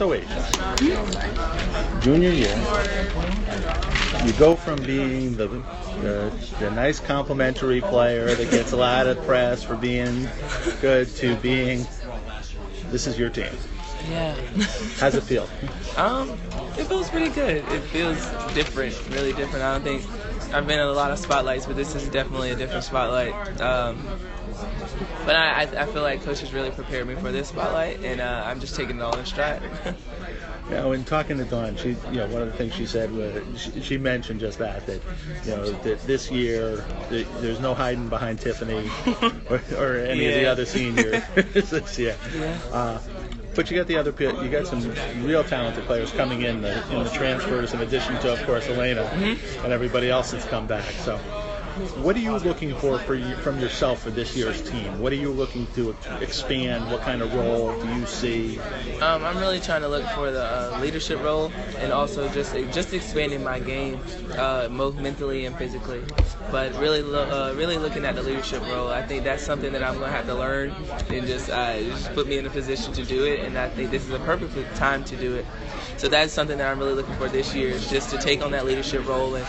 so junior year, you go from being the, the the nice complimentary player that gets a lot of press for being good to being this is your team. Yeah. How's it feel? um, it feels pretty good. It feels different, really different. I don't think I've been in a lot of spotlights, but this is definitely a different spotlight. Um, but I, I, feel like coach has really prepared me for this spotlight, and uh, I'm just taking it all in stride. Know, in talking to Dawn, she, you know, one of the things she said was she, she mentioned just that that, you know, that this year that there's no hiding behind Tiffany or, or any of the other seniors this year. Yeah. Uh, but you got the other, pe- you got some real talented players coming in the in the transfers, in addition to, of course, Alaina Mm-hmm. and everybody else that's come back. So, what are you looking for for you, from yourself for this year's team? What are you looking to expand? What kind of role do you see? Um, I'm really trying to look for the uh, leadership role and also just just expanding my game, uh, both mentally and physically. But really, lo- uh, really looking at the leadership role, I think that's something that I'm gonna have to learn and just uh, just put me in a position to do it. And I think this is a perfect time to do it. So that's something that I'm really looking for this year just to take on that leadership role and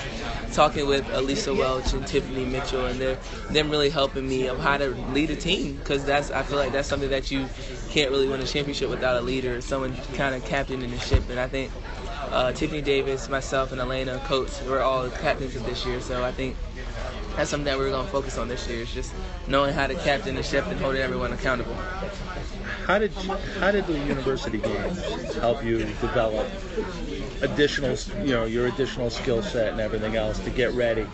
talking with Aleighsa Welch and Tiffany Mitchell and they're them really helping me of how to lead a team because that's I feel like that's something that you can't really win a championship without a leader, someone kind of captaining the ship. And I think uh, Tiffany Davis, myself, and Alaina, coach, we're all captains of this year. So I think that's something that we're going to focus on this year is just knowing how to captain the ship and holding everyone accountable. How did how did the university games help you develop additional, you know, your additional skill set and everything else to get ready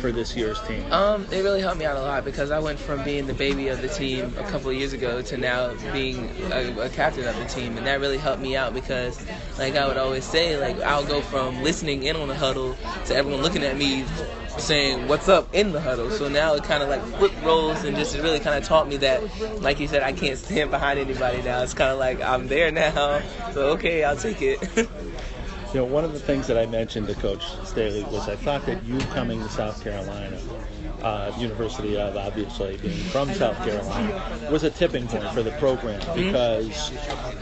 for this year's team? Um, it really helped me out a lot because I went from being the baby of the team a couple years ago to now being a, a captain of the team, and that really helped me out because, like I would always say, like I'll go from listening in on the huddle to everyone looking at me saying what's up in the huddle. So now it kind of like flip roles and just it really kind of taught me that, like you said, I can't stand behind anybody now. It's kind of like I'm there now, so okay, I'll take it. You know, one of the things that I mentioned to Coach Staley was I thought that you coming to South Carolina, uh, University of obviously being from South Carolina, was a tipping point for the program because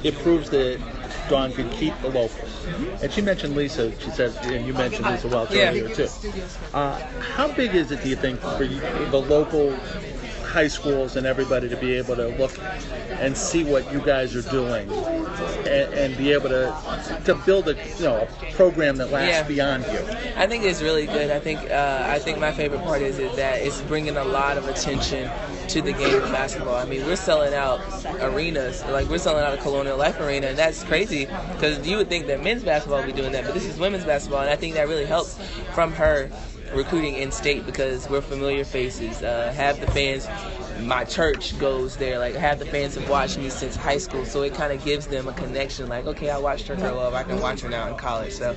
it proves that Dawn could keep the locals. And she mentioned Lisa. She said, and you mentioned Lisa Welch Yeah. earlier too. Uh, how big is it, do you think, for the local high schools and everybody to be able to look and see what you guys are doing and, and be able to to build a you know a program that lasts Yeah. beyond you. I think it's really good. I think uh, I think my favorite part is, is that it's bringing a lot of attention to the game of basketball. I mean, we're selling out arenas, like we're selling out a Colonial Life Arena, and that's crazy because you would think that men's basketball would be doing that, but this is women's basketball, and I think that really helps from her recruiting in state because we're familiar faces. Uh, have the fans. My church goes there. Like have the fans have watched me since high school, so it kind of gives them a connection. Like, okay, I watched her grow up. I can watch her now in college. So,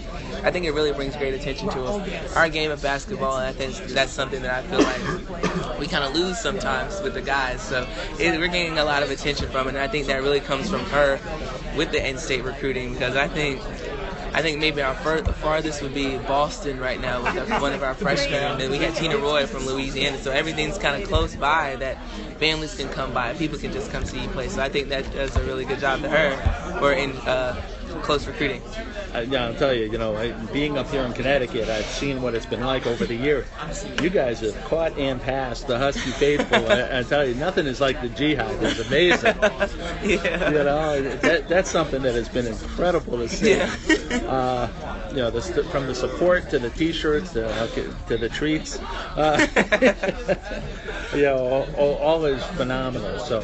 I think it really brings great attention to our game of basketball, and I think that's something that I feel like we kind of lose sometimes with the guys. So, it, we're getting a lot of attention from it, and I think that really comes from her with the in-state recruiting because I think I think maybe our fur- farthest would be Boston right now with our, one of our freshmen, and then we got Tina Roy from Louisiana. So everything's kind of close by that families can come by, people can just come see you play. So I think that does a really good job to her for in uh, close recruiting. Uh, yeah, I'll tell you, you know, I- being up here in Connecticut, I've seen what it's been like over the years. You guys have caught and passed the Husky faithful. I, I tell you, nothing is like the Jihad. It's amazing. yeah. You know, that, that's something that has been incredible to see. Yeah. Uh, you know, the, from the support to the T-shirts to, uh, to the treats, uh, you know, all, all, all is phenomenal. So,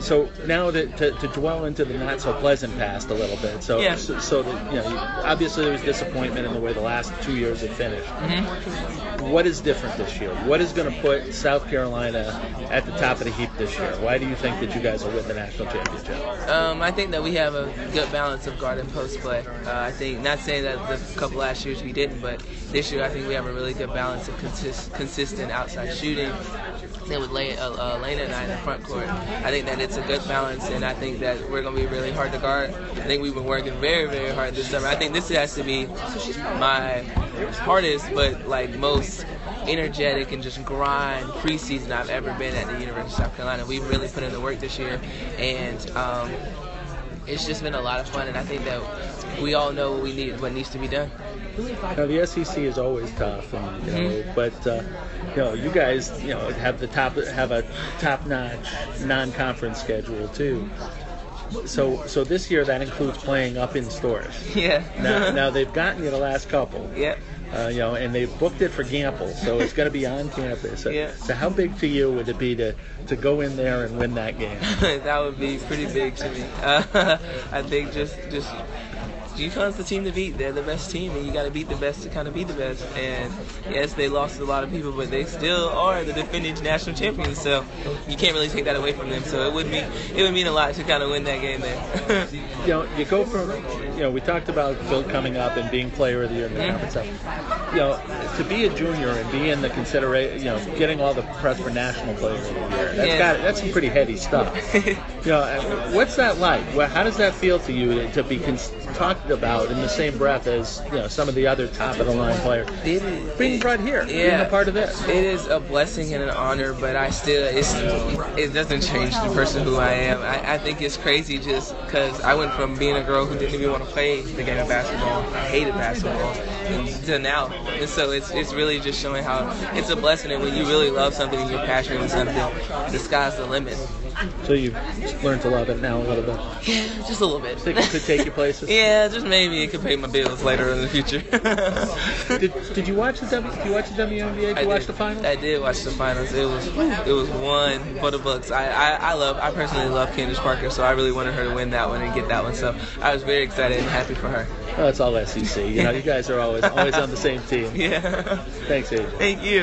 so now to, to, to dwell into the not so pleasant past a little bit. So, Yeah. so, so that you know, obviously there was disappointment in the way the last two years have finished. Mm-hmm. What is different this year? What is going to put South Carolina at the top of the heap this year? Why do you think that you guys will win the national championship? Um, I think that we have a good balance of guard and post play. Uh, I think, not saying that the couple last years we didn't, but this year I think we have a really good balance of consist- consistent outside shooting. Then with Lane, uh, uh, Lena and I in the front court, I think that it's a good balance, and I think that we're going to be really hard to guard. I think we've been working very, very hard this summer. I think this has to be my hardest, but like most energetic and just grind preseason I've ever been at the University of South Carolina. We've really put in the work this year, and um, it's just been a lot of fun, and I think that we all know what we need, what needs to be done. Now the SEC is always tough, and you know, Mm-hmm. but uh, you know, you guys, you know, have the top have a top-notch non-conference schedule too. So, so this year that includes playing up in Storrs. Yeah. Now, now they've gotten you the last couple. Yep. Uh, you know, and they've booked it for Gampel, so it's going to be on campus. So, Yeah. so how big to you would it be to, to go in there and win that game? that would be pretty big to me. Uh, I think just just UConn's the team to beat. They're the best team, and you got to beat the best to kind of be the best. And yes, they lost a lot of people, but they still are the defending national champions. So you can't really take that away from them. So it would mean it would mean a lot to kind of win that game there. You know, you go from, you know, we talked about Phil coming up and being player of the year in the Mhm. conference stuff. You know, to be a junior and be in the consideration, you know, getting all the press for national player of the year, that's Yeah. got that's some pretty heady stuff. You know, uh, what's that like? Well, how does that feel to you to, to be cons- talked about in the same breath as you know some of the other top of the line players? It Being brought here, being Yeah. a part of this. It is a blessing and an honor, but I still it's it doesn't change the person who I am. I, I think it's crazy just because I went from being a girl who didn't even want to play the game of basketball, I hated basketball, to now. And so it's it's really just showing how it's a blessing, and when you really love something and you're passionate with something, the sky's the limit. So you've learned to love it now a little bit. Yeah, just a little bit. Think it could take you places? yeah, just maybe it could pay my bills later in the future. Did, did you watch the W? Did you watch the WNBA? Did I you watch did. the finals? I did watch the finals. It was it was one for the Bucks. I, I, I love I personally love Candace Parker, so I really wanted her to win that one and get that one. So I was very excited and happy for her. Oh, it's all SEC. You know, you guys are always always on the same team. Yeah. Thanks, Adrian. Thank you.